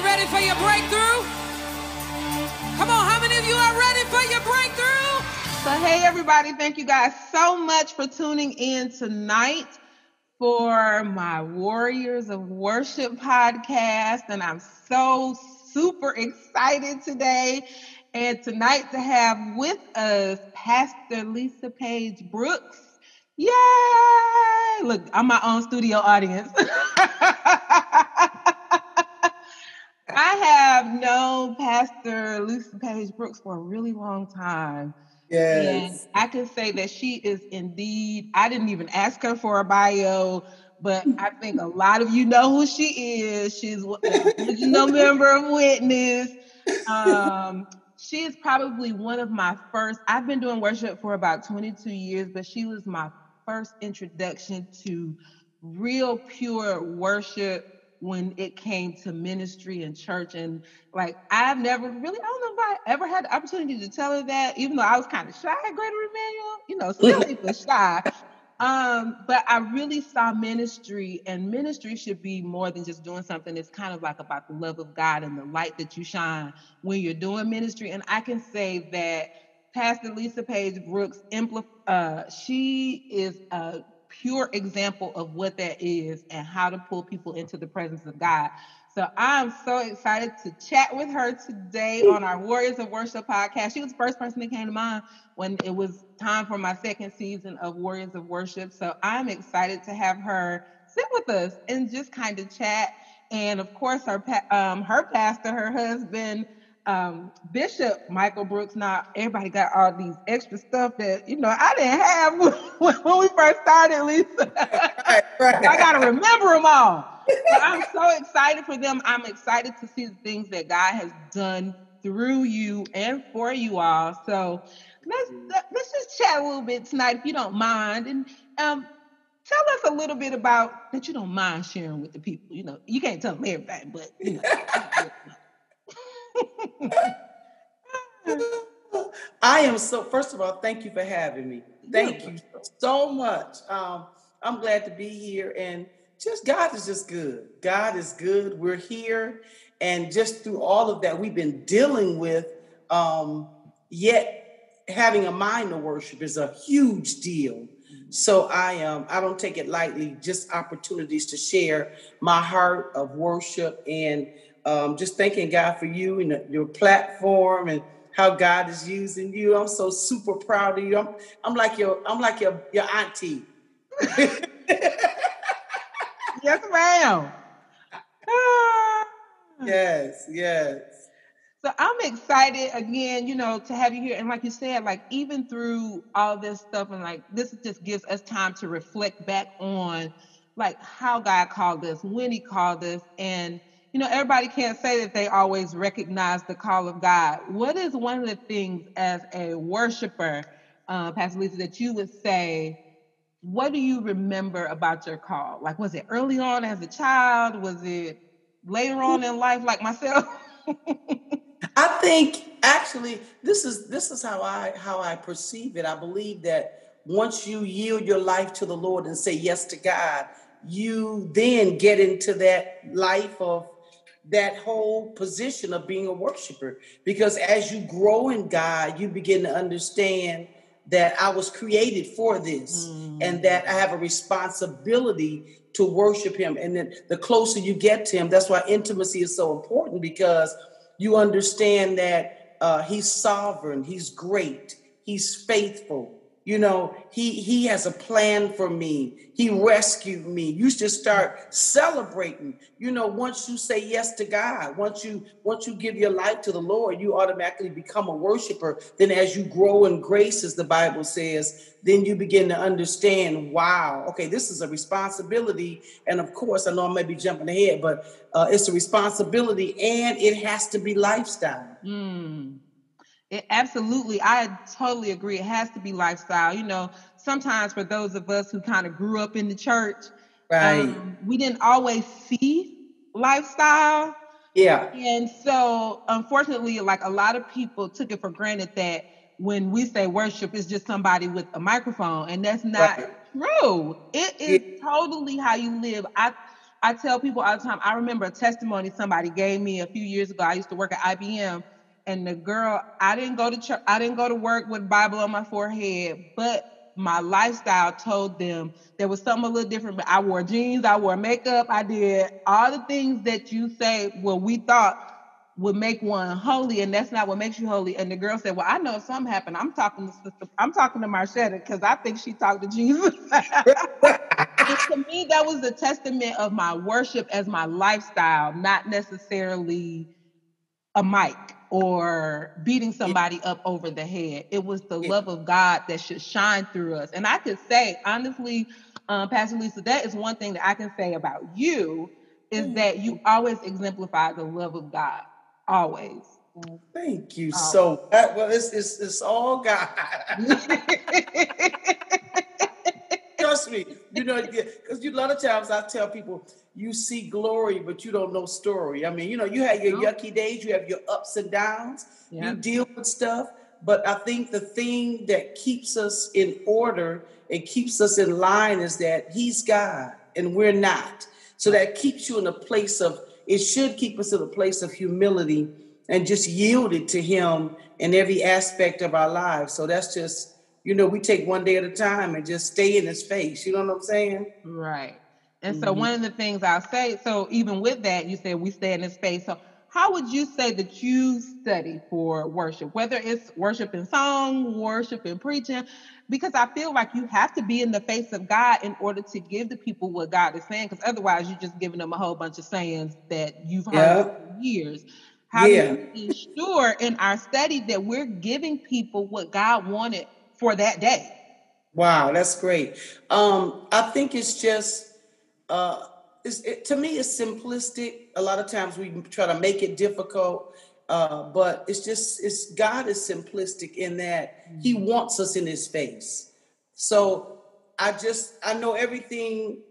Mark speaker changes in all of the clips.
Speaker 1: you ready for your breakthrough? Come on, how many of you are ready for your breakthrough?
Speaker 2: So, hey, everybody, thank you guys so much for tuning in tonight for my Warriors of Worship podcast. And I'm so super excited today and tonight to have with us Pastor Lisa Page Brooks. Yay! Look, I'm my own studio audience. I have known Pastor Lisa Page Brooks for a really long time.
Speaker 3: Yes.
Speaker 2: And I can say that she is indeed, I didn't even ask her for a bio, but I think a lot of you know who she is. She's an original member of Witness. Um, she is probably one of my first, I've been doing worship for about 22 years, but she was my first introduction to real pure worship when it came to ministry and church. And like, I've never really, I don't know if I ever had the opportunity to tell her that, even though I was kind of shy at Greater Emmanuel, you know, still was shy. Um, but I really saw ministry, and ministry should be more than just doing something. It's kind of like about the love of God and the light that you shine when you're doing ministry. And I can say that Pastor Lisa Page Brooks, uh, she is a pure example of what that is and how to pull people into the presence of God. So I'm so excited to chat with her today on our Warriors of Worship podcast. She was the first person that came to mind when it was time for my second season of Warriors of Worship. So I'm excited to have her sit with us and just kind of chat. And of course, her um, her pastor, her husband, um, Bishop Michael Brooks. Now everybody got all these extra stuff that you know I didn't have when, we first started, Lisa. Right, right. I got to remember them all. But I'm so excited for them. I'm excited to see the things that God has done through you and for you all. So let's let's just chat a little bit tonight, if you don't mind, and um, tell us a little bit about that you don't mind sharing with the people. You know, you can't tell them everything, but you know.
Speaker 3: I am so. First of all, thank you for having me. Thank you so much. Um, I'm glad to be here, and just God is just good. God is good. We're here, and just through all of that, we've been dealing with. Um, yet, having a mind to worship is a huge deal. So I um I don't take it lightly. Just opportunities to share my heart of worship and um, just thanking God for you and your platform and how God is using you. I'm so super proud of you. I'm, I'm like your I'm like your your auntie.
Speaker 2: yes, ma'am.
Speaker 3: yes, yes.
Speaker 2: So I'm excited again, you know, to have you here. And like you said, like even through all this stuff, and like this just gives us time to reflect back on like how God called us, when He called us, and you know, everybody can't say that they always recognize the call of God. What is one of the things as a worshiper, uh, Pastor Lisa, that you would say? What do you remember about your call? Like, was it early on as a child? Was it later on in life, like myself?
Speaker 3: I think actually this is this is how I how I perceive it. I believe that once you yield your life to the Lord and say yes to God, you then get into that life of that whole position of being a worshiper because as you grow in God, you begin to understand that I was created for this mm. and that I have a responsibility to worship Him. And then the closer you get to Him, that's why intimacy is so important because you understand that uh, He's sovereign, He's great, He's faithful, you know he he has a plan for me. He rescued me. You should start celebrating. You know once you say yes to god once you once you give your life to the lord you automatically become a worshiper. Then as you grow in grace as the bible says then you begin to understand wow okay this is a responsibility. And of course i know i may be jumping ahead but uh, it's a responsibility and it has to be lifestyle.
Speaker 2: Mm. It, absolutely. I totally agree. It has to be lifestyle. You know, sometimes for those of us who kind of grew up in the church,
Speaker 3: right. Um,
Speaker 2: we didn't always see lifestyle.
Speaker 3: Yeah.
Speaker 2: And so, unfortunately, like a lot of people took it for granted that when we say worship, it's just somebody with a microphone, and that's not right. true. It is yeah. totally how you live. I I tell people all the time, I remember a testimony somebody gave me a few years ago. I used to work at IBM and the girl, I didn't go to church, I didn't go to work with Bible on my forehead, but my lifestyle told them there was something a little different. But I wore jeans, I wore makeup, I did all the things that you say, well, we thought would make one holy, and that's not what makes you holy. And the girl said, "Well, I know something happened. I'm talking to sister, I'm talking to Marshetta because I think she talked to Jesus." to me, that was a testament of my worship as my lifestyle, not necessarily a mic or beating somebody up over the head. It was the love of God that should shine through us. And I could say, honestly, um, Pastor Lisa, that is one thing that I can say about you is mm. that you always exemplify the love of God. Always.
Speaker 3: Thank you always. so much. Well, it's, it's, it's all God. Trust me, you know, because a lot of times I tell people, you see glory, but you don't know story. I mean, you know, you have your yucky days, you have your ups and downs, yeah. you deal with stuff. But I think the thing that keeps us in order and keeps us in line is that He's God and we're not. So that keeps you in a place of, it should keep us in a place of humility and just yield it to Him in every aspect of our lives. So that's just, you know, we take one day at a time and just stay in His face. You know what I'm saying?
Speaker 2: Right. And mm-hmm. so one of the things I'll say, so even with that, you said we stay in this space. So how would you say that you study for worship, whether it's worship in song, worship in preaching? Because I feel like you have to be in the face of God in order to give the people what God is saying, because otherwise you're just giving them a whole bunch of sayings that you've heard yeah. for years. How yeah. do we ensure in our study that we're giving people what God wanted for that day?
Speaker 3: Wow, that's great. Um, I think it's just uh, it, to me, it's simplistic. A lot of times we try to make it difficult, uh, but it's just it's God is simplistic in that He mm-hmm. wants us in His face. So I just I know everything.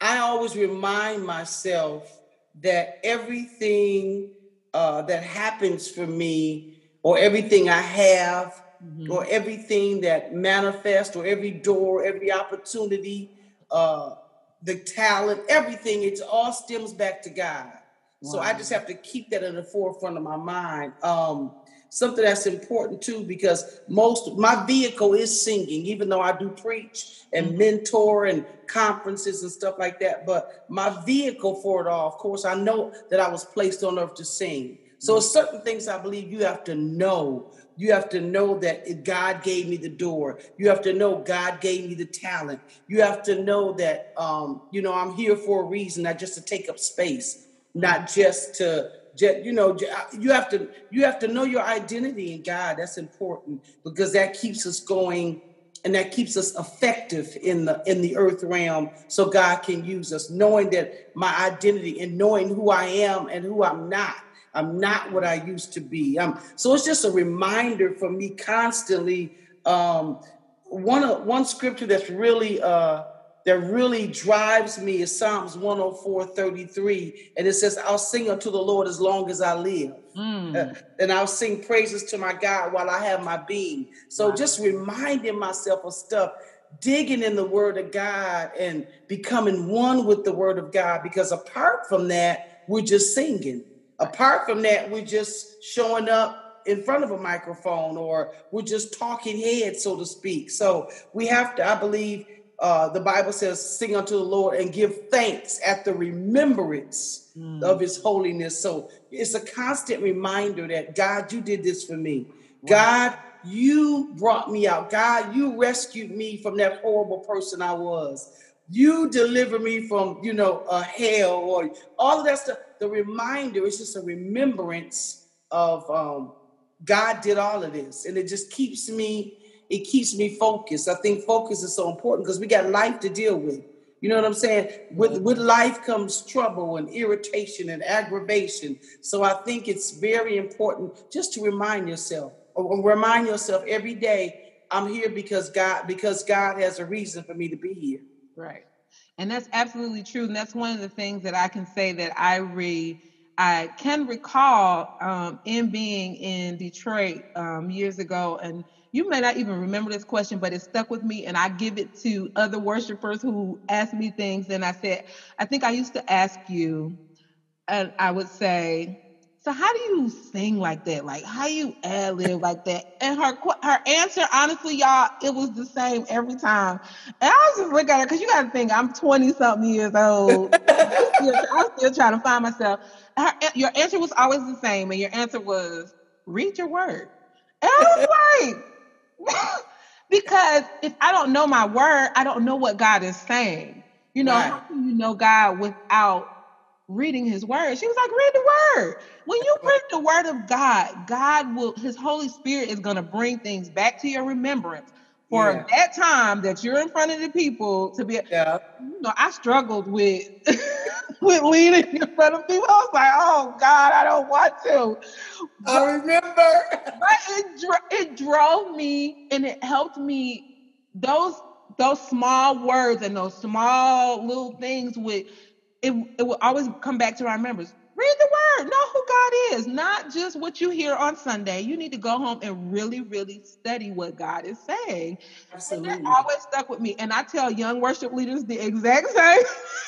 Speaker 3: I always remind myself that everything uh, that happens for me, or everything I have, mm-hmm. or everything that manifests, or every door, every opportunity. Uh, the talent, everything, it all stems back to God. Wow. So I just have to keep that in the forefront of my mind. Um, something that's important too, because most my vehicle is singing, even though I do preach and mm-hmm. mentor and conferences and stuff like that. But my vehicle for it all, of course, I know that I was placed on earth to sing. So mm-hmm. certain things I believe you have to know you have to know that God gave me the door. You have to know God gave me the talent. You have to know that, um, you know, I'm here for a reason, not just to take up space, not just to, just, you know, you have to you have to know your identity in God. That's important because that keeps us going and that keeps us effective in the in the earth realm so god can use us knowing that my identity and knowing who i am and who i'm not I'm not what I used to be. Um, so it's just a reminder for me constantly. Um, one one scripture that's really uh, that really drives me is Psalms 104, 33. And it says, I'll sing unto the Lord as long as I live. Mm. Uh, and I'll sing praises to my God while I have my being. So wow. just reminding myself of stuff, digging in the word of God and becoming one with the word of God. Because apart from that, we're just singing. Apart from that, we're just showing up in front of a microphone or we're just talking heads, so to speak. So we have to, I believe, uh, the Bible says, sing unto the Lord and give thanks at the remembrance mm. of his holiness. So it's a constant reminder that God, you did this for me. Wow. God, you brought me out. God, you rescued me from that horrible person I was. You delivered me from, you know, a hell or all of that stuff the reminder is just a remembrance of um, God did all of this, and it just keeps me. It keeps me focused. I think focus is so important because we got life to deal with. You know what I'm saying? With with life comes trouble and irritation and aggravation. So I think it's very important just to remind yourself, or remind yourself every day, I'm here because God, because God has a reason for me to be here.
Speaker 2: Right. And that's absolutely true. And that's one of the things that I can say that I re I can recall um, in being in Detroit um, years ago and You may not even remember this question, but it stuck with me, and I give it to other worshipers who ask me things. And I said, I think I used to ask you, and I would say, so how do you sing like that? Like how you ad lib like that? And her her answer, honestly, y'all, it was the same every time. And I was just looking at her because you got to think I'm 20 something years old. I'm, still, I'm still trying to find myself. Her, eh, your answer was always the same, and your answer was read your word. And I was like, because if I don't know my word, I don't know what God is saying. You know, right. how can you know God without reading his word. She was like, read the word. When you read the word of God, God will, his Holy Spirit is going to bring things back to your remembrance for yeah. that time that you're in front of the people to be, yeah. you know, I struggled with, with leading in front of people. I was like, oh God, I don't want to.
Speaker 3: But, I remember.
Speaker 2: but it, it drove me and it helped me. Those, those small words and those small little things with it, it will always come back to our members. Read the word, know who God is, not just what you hear on Sunday. You need to go home and really, really study what God is saying. Absolutely. And that always stuck with me. And I tell young worship leaders the exact same.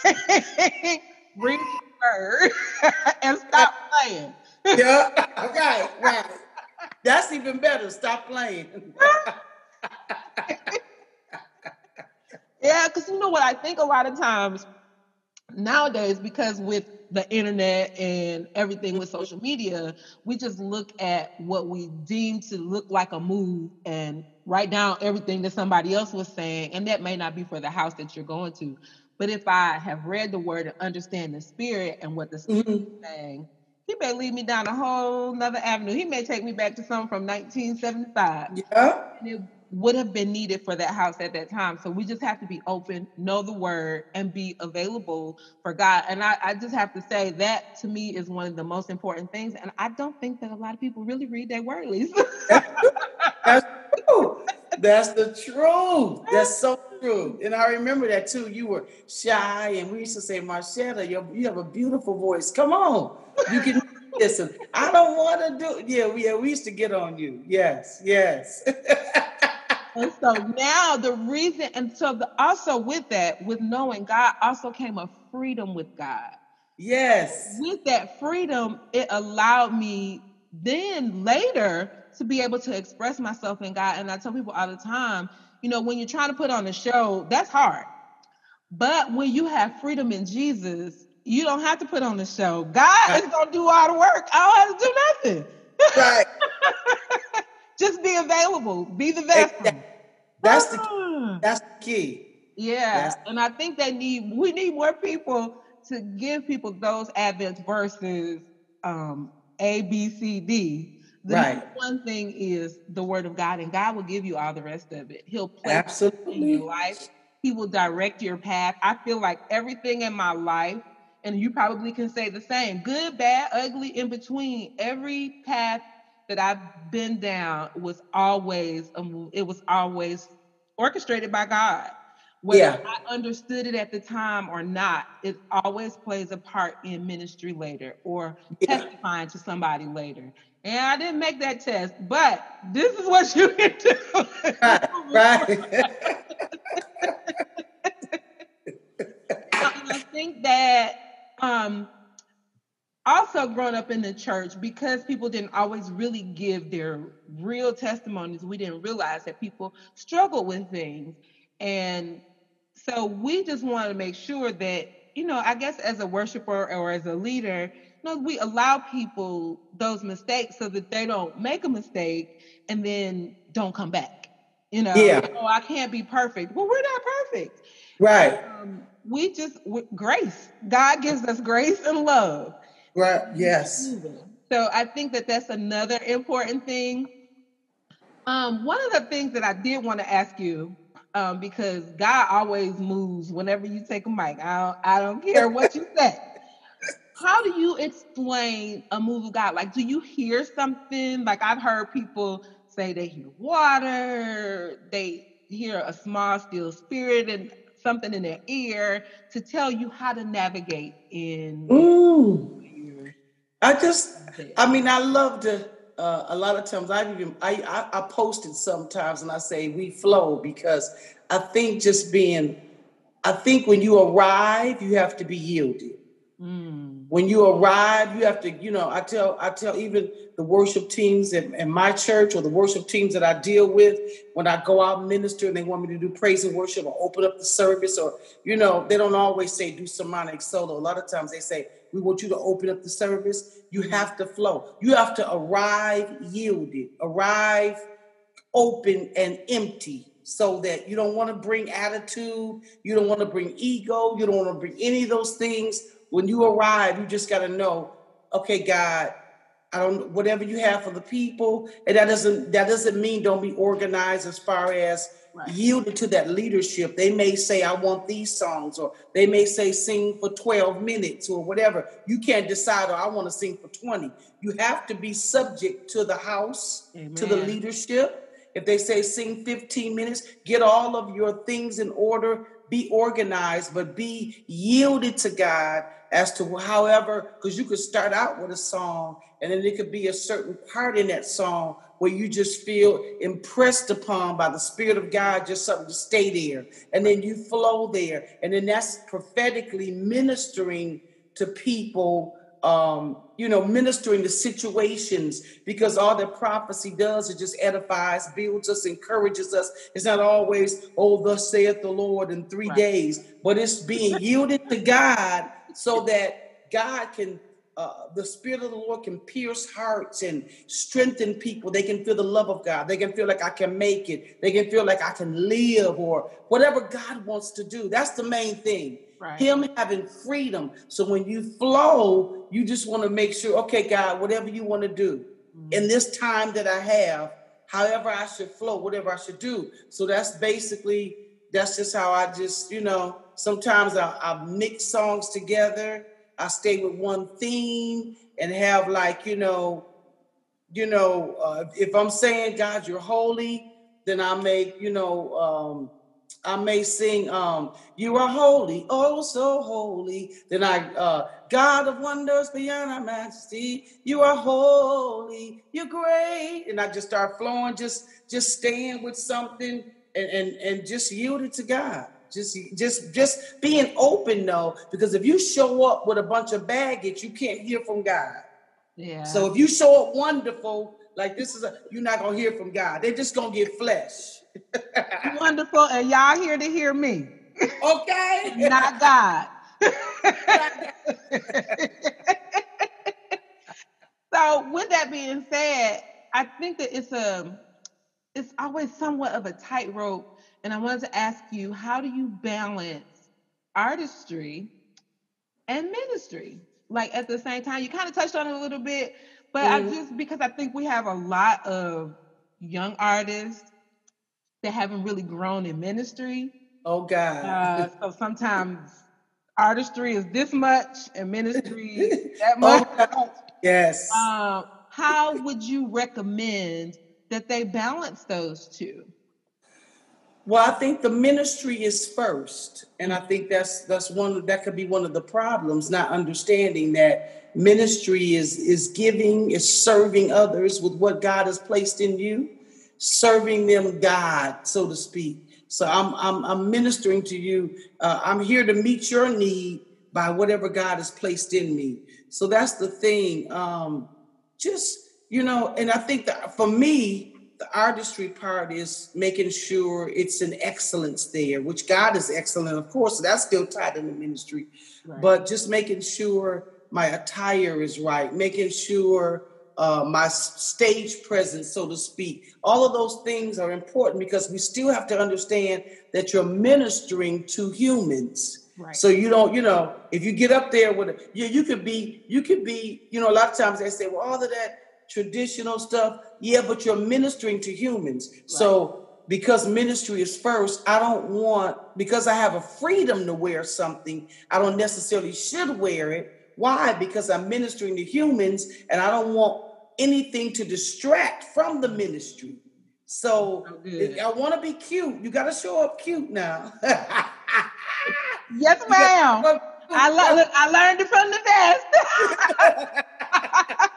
Speaker 2: Read the word and stop playing.
Speaker 3: yeah, right, right. That's even better. Stop playing.
Speaker 2: yeah, because you know what I think a lot of times nowadays because with the internet and everything with social media we just look at what we deem to look like a move and write down everything that somebody else was saying and that may not be for the house that you're going to. But if i have read the word and understand the spirit and what the spirit mm-hmm. is saying he may lead me down a whole nother avenue. He may take me back to something from 1975 yeah. And it would have been needed for that house at that time. So we just have to be open, know the word, and be available for God. And I, I just have to say that to me is one of the most important things. And I don't think that a lot of people really read their word, Lisa.
Speaker 3: That's true. That's the truth. That's so true. And I remember that too. You were shy, and we used to say, Marchetta, you you have a beautiful voice. Come on, you can listen. I don't want to do. Yeah, yeah. We used to get on you. Yes, yes.
Speaker 2: and so now the reason, and so the, also with that, with knowing God, also came a freedom with God.
Speaker 3: Yes.
Speaker 2: With that freedom, it allowed me then later to be able to express myself in God. And I tell people all the time, you know, when you're trying to put on a show, that's hard. But when you have freedom in Jesus, you don't have to put on the show. God is gonna do all the work. I don't have to do nothing. Right. Just be available. Be the vessel.
Speaker 3: That's the key. that's the key.
Speaker 2: Yeah, that's and I think they need we need more people to give people those Advent verses um, A, B, C, D. The right. one thing is the word of God, and God will give you all the rest of it. He'll place Absolutely. in your life. He will direct your path. I feel like everything in my life, and you probably can say the same, good, bad, ugly, in between, every path that I've been down was always um, it was always orchestrated by God. Whether yeah. I understood it at the time or not, it always plays a part in ministry later or yeah. testifying to somebody later. And I didn't make that test, but this is what you can do. Right. right. I think that um, also grown up in the church because people didn't always really give their real testimonies we didn't realize that people struggle with things. And so we just want to make sure that you know i guess as a worshiper or as a leader you know, we allow people those mistakes so that they don't make a mistake and then don't come back. You know yeah. oh i can't be perfect. Well we're not perfect.
Speaker 3: Right.
Speaker 2: Um, we just grace. God gives us grace and love
Speaker 3: Right. Yes.
Speaker 2: So I think that that's another important thing. Um, one of the things that I did want to ask you, um, because God always moves whenever you take a mic. I don't, I don't care what you say. How do you explain a move of God? Like, do you hear something? Like I've heard people say they hear water, they hear a small still spirit, and something in their ear to tell you how to navigate in
Speaker 3: Ooh. I just, I mean, I love to, uh, a lot of times I even I, I I posted sometimes and I say we flow because I think just being I think when you arrive you have to be yielded. Mm. When you arrive, you have to, you know, I tell, I tell even the worship teams in, in, my church or the worship teams that I deal with, when I go out and minister and they want me to do praise and worship or open up the service, or you know, they don't always say do sermonic solo. A lot of times they say, we want you to open up the service. You have to flow. You have to arrive yielded, arrive open and empty so that you don't want to bring attitude, you don't want to bring ego, you don't want to bring any of those things when you arrive, you just got to know, okay, God, I don't whatever you have for the people, and that doesn't that doesn't mean don't be organized as far as right. yielded to that leadership. They may say, I want these songs, or they may say sing for 12 minutes or whatever. You can't decide, or oh, I want to sing for 20. You have to be subject to the house, Amen. to the leadership. If they say sing 15 minutes, get all of your things in order, be organized, but be yielded to God as to however, because you could start out with a song and then it could be a certain part in that song where you just feel impressed upon by the Spirit of God, just something to stay there. And then you flow there. And then that's prophetically ministering to people um, you know, ministering to situations because all that prophecy does is just edifies, builds us, encourages us. It's not always, oh, thus saith the Lord in three right. days, but it's being yielded to God so that God can, uh, the Spirit of the Lord can pierce hearts and strengthen people. They can feel the love of God. They can feel like I can make it. They can feel like I can live or whatever God wants to do. That's the main thing. Right. Him having freedom. So when you flow, you just want to make sure, okay, God, whatever you want to do mm-hmm. in this time that I have, however I should flow, whatever I should do. So that's basically, that's just how I just, you know, sometimes I, I mix songs together. I stay with one theme and have like, you know, you know, uh, if I'm saying God, you're holy, then I make, you know, um, I may sing, um, You are holy, oh so holy. Then I, uh, God of wonders beyond our majesty, you are holy, you're great. And I just start flowing, just just staying with something and and, and just yield it to God. Just just just being open though, because if you show up with a bunch of baggage, you can't hear from God. Yeah. So if you show up wonderful, like this is a you're not gonna hear from God. They're just gonna get flesh.
Speaker 2: Wonderful. And y'all here to hear me.
Speaker 3: Okay.
Speaker 2: Not God. so with that being said, I think that it's a it's always somewhat of a tightrope. And I wanted to ask you, how do you balance artistry and ministry? Like at the same time, you kind of touched on it a little bit, but mm. I just because I think we have a lot of young artists that haven't really grown in ministry.
Speaker 3: Oh God. Uh,
Speaker 2: so sometimes artistry is this much and ministry that much. Oh,
Speaker 3: yes.
Speaker 2: Uh, how would you recommend that they balance those two?
Speaker 3: Well, I think the ministry is first, and I think that's that's one that could be one of the problems. Not understanding that ministry is is giving, is serving others with what God has placed in you, serving them God, so to speak. So I'm I'm, I'm ministering to you. Uh, I'm here to meet your need by whatever God has placed in me. So that's the thing. Um, just you know, and I think that for me, the artistry part is making sure it's an excellence there, which God is excellent, of course. That's still tied in the ministry, right. but just making sure my attire is right, making sure uh, my stage presence, so to speak. All of those things are important because we still have to understand that you're ministering to humans. Right. So you don't, you know, if you get up there with it, you, you could be, you could be, you know, a lot of times they say, well, all of that traditional stuff, yeah, but you're ministering to humans. Right. So because ministry is first, I don't want, because I have a freedom to wear something, I don't necessarily should wear it why? Because I'm ministering to humans and I don't want anything to distract from the ministry. So I want to be cute, you got to show up cute now.
Speaker 2: yes, ma'am. I, I learned it from the best.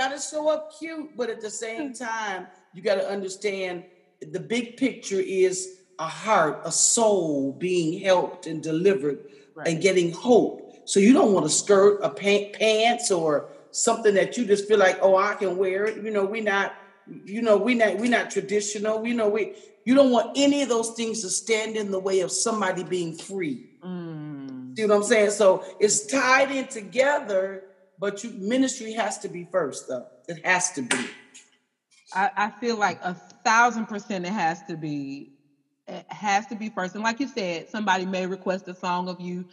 Speaker 3: you gotta show up cute, but at the same time, you gotta understand the big picture is a heart, a soul being helped and delivered right. and getting hope. So you don't want to skirt a pant, pants or something that you just feel like, oh, I can wear it. You know, we're not, you know, we're not we're not traditional. We know we you don't want any of those things to stand in the way of somebody being free. Mm. See what I'm saying? So it's tied in together, but you ministry has to be first, though. It has to be.
Speaker 2: I, I feel like a thousand percent it has to be it has to be first. And like you said, somebody may request a song of you,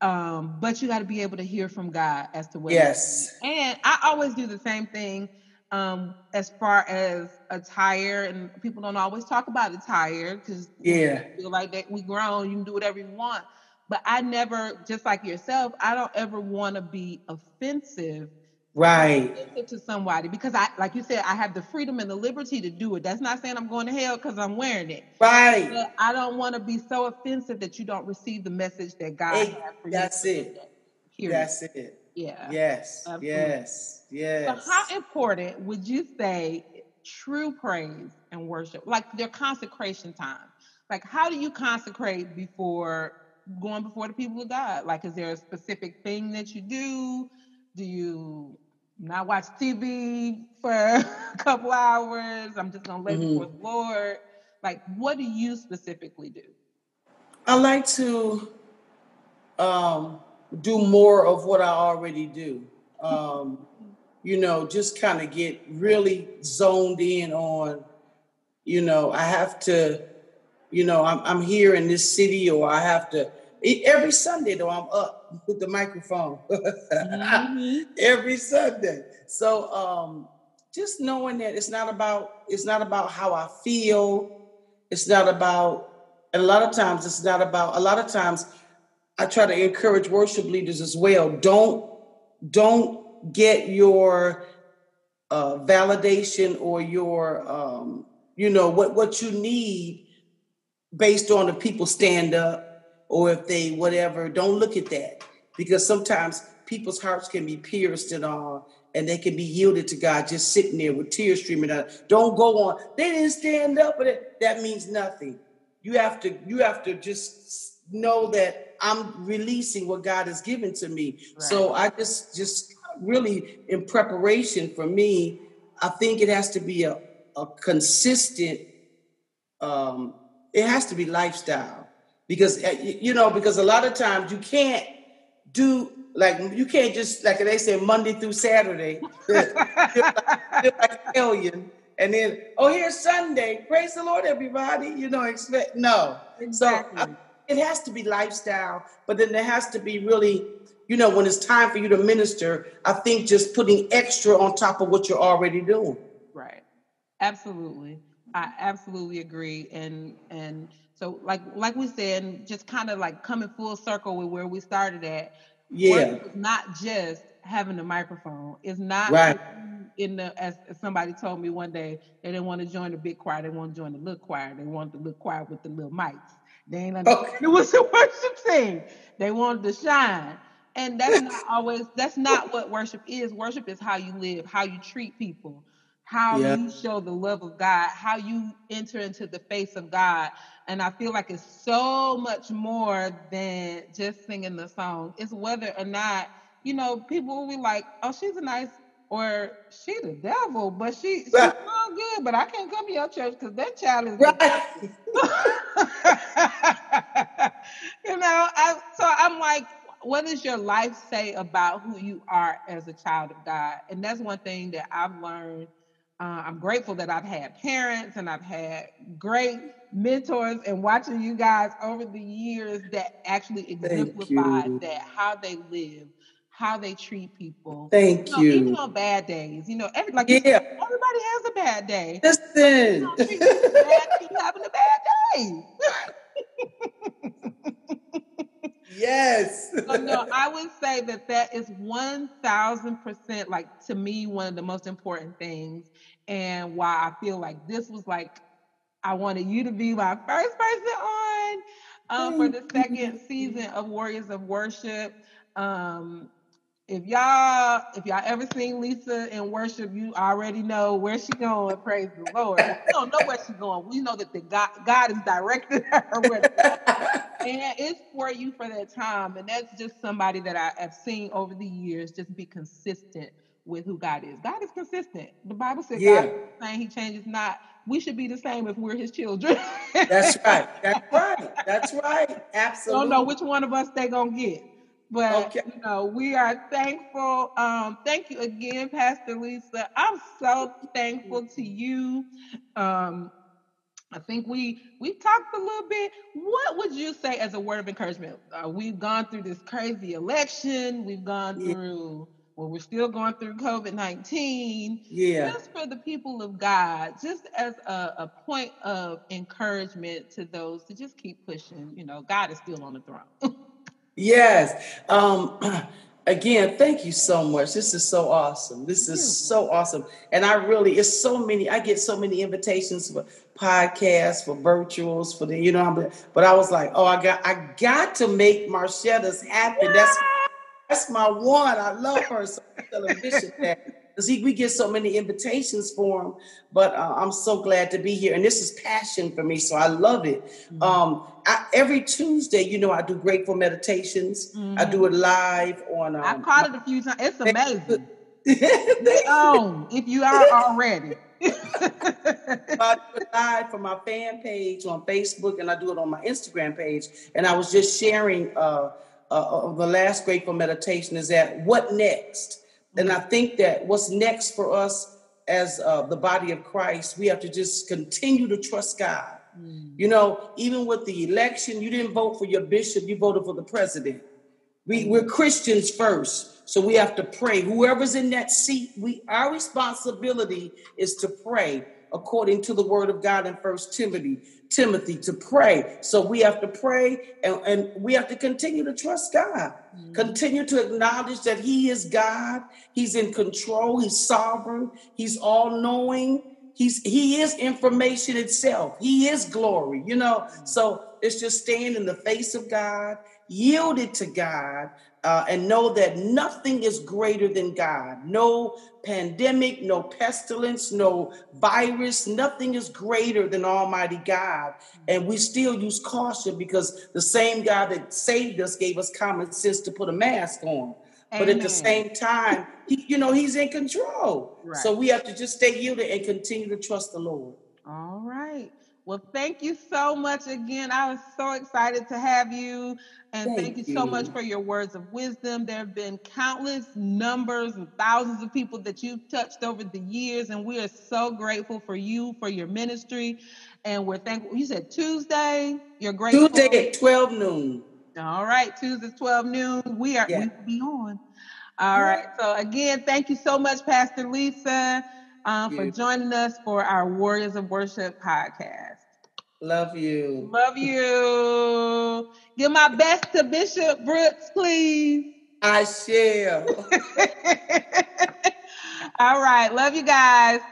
Speaker 2: um, but you got to be able to hear from God as to what.
Speaker 3: Yes.
Speaker 2: And I always do the same thing um, as far as attire, and people don't always talk about attire because
Speaker 3: yeah,
Speaker 2: feel like that we grown, you can do whatever you want. But I never, just like yourself, I don't ever want to be offensive
Speaker 3: right.
Speaker 2: to somebody because i like you said i have the freedom and the liberty to do it. That's not saying i'm going to hell because i'm wearing it.
Speaker 3: Right.
Speaker 2: But i don't want to be so offensive that you don't receive the message that god
Speaker 3: hey, has for that's you it. that's it.
Speaker 2: Yeah.
Speaker 3: Yes Absolutely. yes yes
Speaker 2: so how important would you say true praise and worship like their consecration time? Like how do you consecrate before going before the people of god like is there a specific thing that you do do you not watch TV for a couple hours. I'm just gonna lay mm-hmm. before the Lord. Like, what do you specifically do?
Speaker 3: I like to um, do more of what I already do. Um, you know, just kind of get really zoned in on, you know, I have to, you know, I'm, I'm here in this city or I have to, every Sunday though, I'm up with the microphone mm-hmm. every Sunday. So um, just knowing that it's not about it's not about how I feel. It's not about, and a lot of times it's not about. A lot of times, I try to encourage worship leaders as well. Don't don't get your uh, validation or your um, you know what what you need based on the people stand up or if they whatever, don't look at that because sometimes people's hearts can be pierced and all, and they can be yielded to God just sitting there with tears streaming out. Don't go on. They didn't stand up, but that means nothing. You have to you have to just know that I'm releasing what God has given to me. Right. So I just just really in preparation for me, I think it has to be a, a consistent um, it has to be lifestyle because uh, you know because a lot of times you can't do like you can't just like they say Monday through Saturday, like, like alien, and then oh here's Sunday, praise the Lord everybody, you know expect no. Exactly. So I, it has to be lifestyle, but then there has to be really, you know, when it's time for you to minister, I think just putting extra on top of what you're already doing.
Speaker 2: Right. Absolutely. I absolutely agree. And and so like like we said, just kind of like coming full circle with where we started at.
Speaker 3: Yeah.
Speaker 2: It's not just having a microphone. It's not
Speaker 3: right.
Speaker 2: in the as, somebody told me one day they didn't want to join the big choir, they want to join the little choir. They want the little choir with the little mics. They ain't okay. it was the worship thing. They wanted to shine. And that's not always that's not what worship is. Worship is how you live, how you treat people how yeah. you show the love of God, how you enter into the face of God. And I feel like it's so much more than just singing the song. It's whether or not, you know, people will be like, oh, she's a nice, or she the devil, but she, she's right. all good, but I can't come to your church because that child is. Right. you know, I, so I'm like, what does your life say about who you are as a child of God? And that's one thing that I've learned uh, I'm grateful that I've had parents and I've had great mentors and watching you guys over the years that actually exemplify that how they live, how they treat people.
Speaker 3: Thank you. Know,
Speaker 2: you. Even on bad days, you know, every, like yeah. Said, everybody has a bad day.
Speaker 3: Listen, you,
Speaker 2: bad, having a bad day.
Speaker 3: yes.
Speaker 2: so, no, I would say that that is 1000% like to me one of the most important things and why I feel like this was like I wanted you to be my first person on um, for the second season of Warriors of Worship. Um, if y'all if y'all ever seen Lisa in worship, you already know where she going. Praise the Lord. We don't know where she's going. We know that the God God is directing her. and it's for you for that time. And that's just somebody that I have seen over the years just be consistent with who God is. God is consistent. The Bible says yeah. God is saying He changes not. We should be the same if we're His children.
Speaker 3: That's right. That's right. That's right. Absolutely.
Speaker 2: Don't know which one of us they're gonna get. But okay. you know, we are thankful. Um, thank you again, Pastor Lisa. I'm so thankful to you. Um, I think we we talked a little bit. What would you say as a word of encouragement? Uh, we've gone through this crazy election. We've gone through. Yeah. Well, we're still going through COVID nineteen.
Speaker 3: Yeah.
Speaker 2: Just for the people of God, just as a, a point of encouragement to those to just keep pushing. You know, God is still on the throne.
Speaker 3: Yes. Um, again, thank you so much. This is so awesome. This is so awesome. And I really, it's so many, I get so many invitations for podcasts, for virtuals, for the, you know, but I was like, oh, I got, I got to make Marchetta's happen. That's, that's my one. I love her. So I'm that because we get so many invitations for him. But uh, I'm so glad to be here, and this is passion for me, so I love it. Mm-hmm. Um, I, every Tuesday, you know, I do grateful meditations. Mm-hmm. I do it live on. Um,
Speaker 2: I've caught it a few times. It's amazing. oh, if you are already.
Speaker 3: I do it live for my fan page on Facebook, and I do it on my Instagram page. And I was just sharing uh, uh, the last grateful meditation is that what next? And I think that what's next for us as uh, the body of Christ, we have to just continue to trust God. Mm. You know, even with the election, you didn't vote for your bishop, you voted for the president. We, we're Christians first, so we have to pray. Whoever's in that seat, we our responsibility is to pray according to the word of God in First Timothy. Timothy to pray. So we have to pray and, and we have to continue to trust God. Mm-hmm. Continue to acknowledge that He is God. He's in control. He's sovereign. He's all knowing. He's He is information itself. He is glory, you know. Mm-hmm. So it's just staying in the face of God, yielded to God, uh, and know that nothing is greater than God. No pandemic, no pestilence, no virus, nothing is greater than Almighty God. And we still use caution because the same God that saved us gave us common sense to put a mask on. Amen. But at the same time, he, you know, He's in control. Right. So we have to just stay yielded and continue to trust the Lord.
Speaker 2: All right. Well, thank you so much again. I was so excited to have you. And thank, thank you, so much for your words of wisdom. There have been countless numbers and thousands of people that you've touched over the years. And we are so grateful for you, for your ministry. And we're thankful. You said Tuesday, you're grateful.
Speaker 3: Tuesday at 12 noon.
Speaker 2: All right, Tuesday 12 noon. We are yeah. we be on. All yeah. right. So again, thank you so much, Pastor Lisa, um, for joining us for our Warriors of Worship podcast.
Speaker 3: Love you.
Speaker 2: Love you. Give my best to Bishop Brooks, please.
Speaker 3: I shall.
Speaker 2: All right. Love you guys.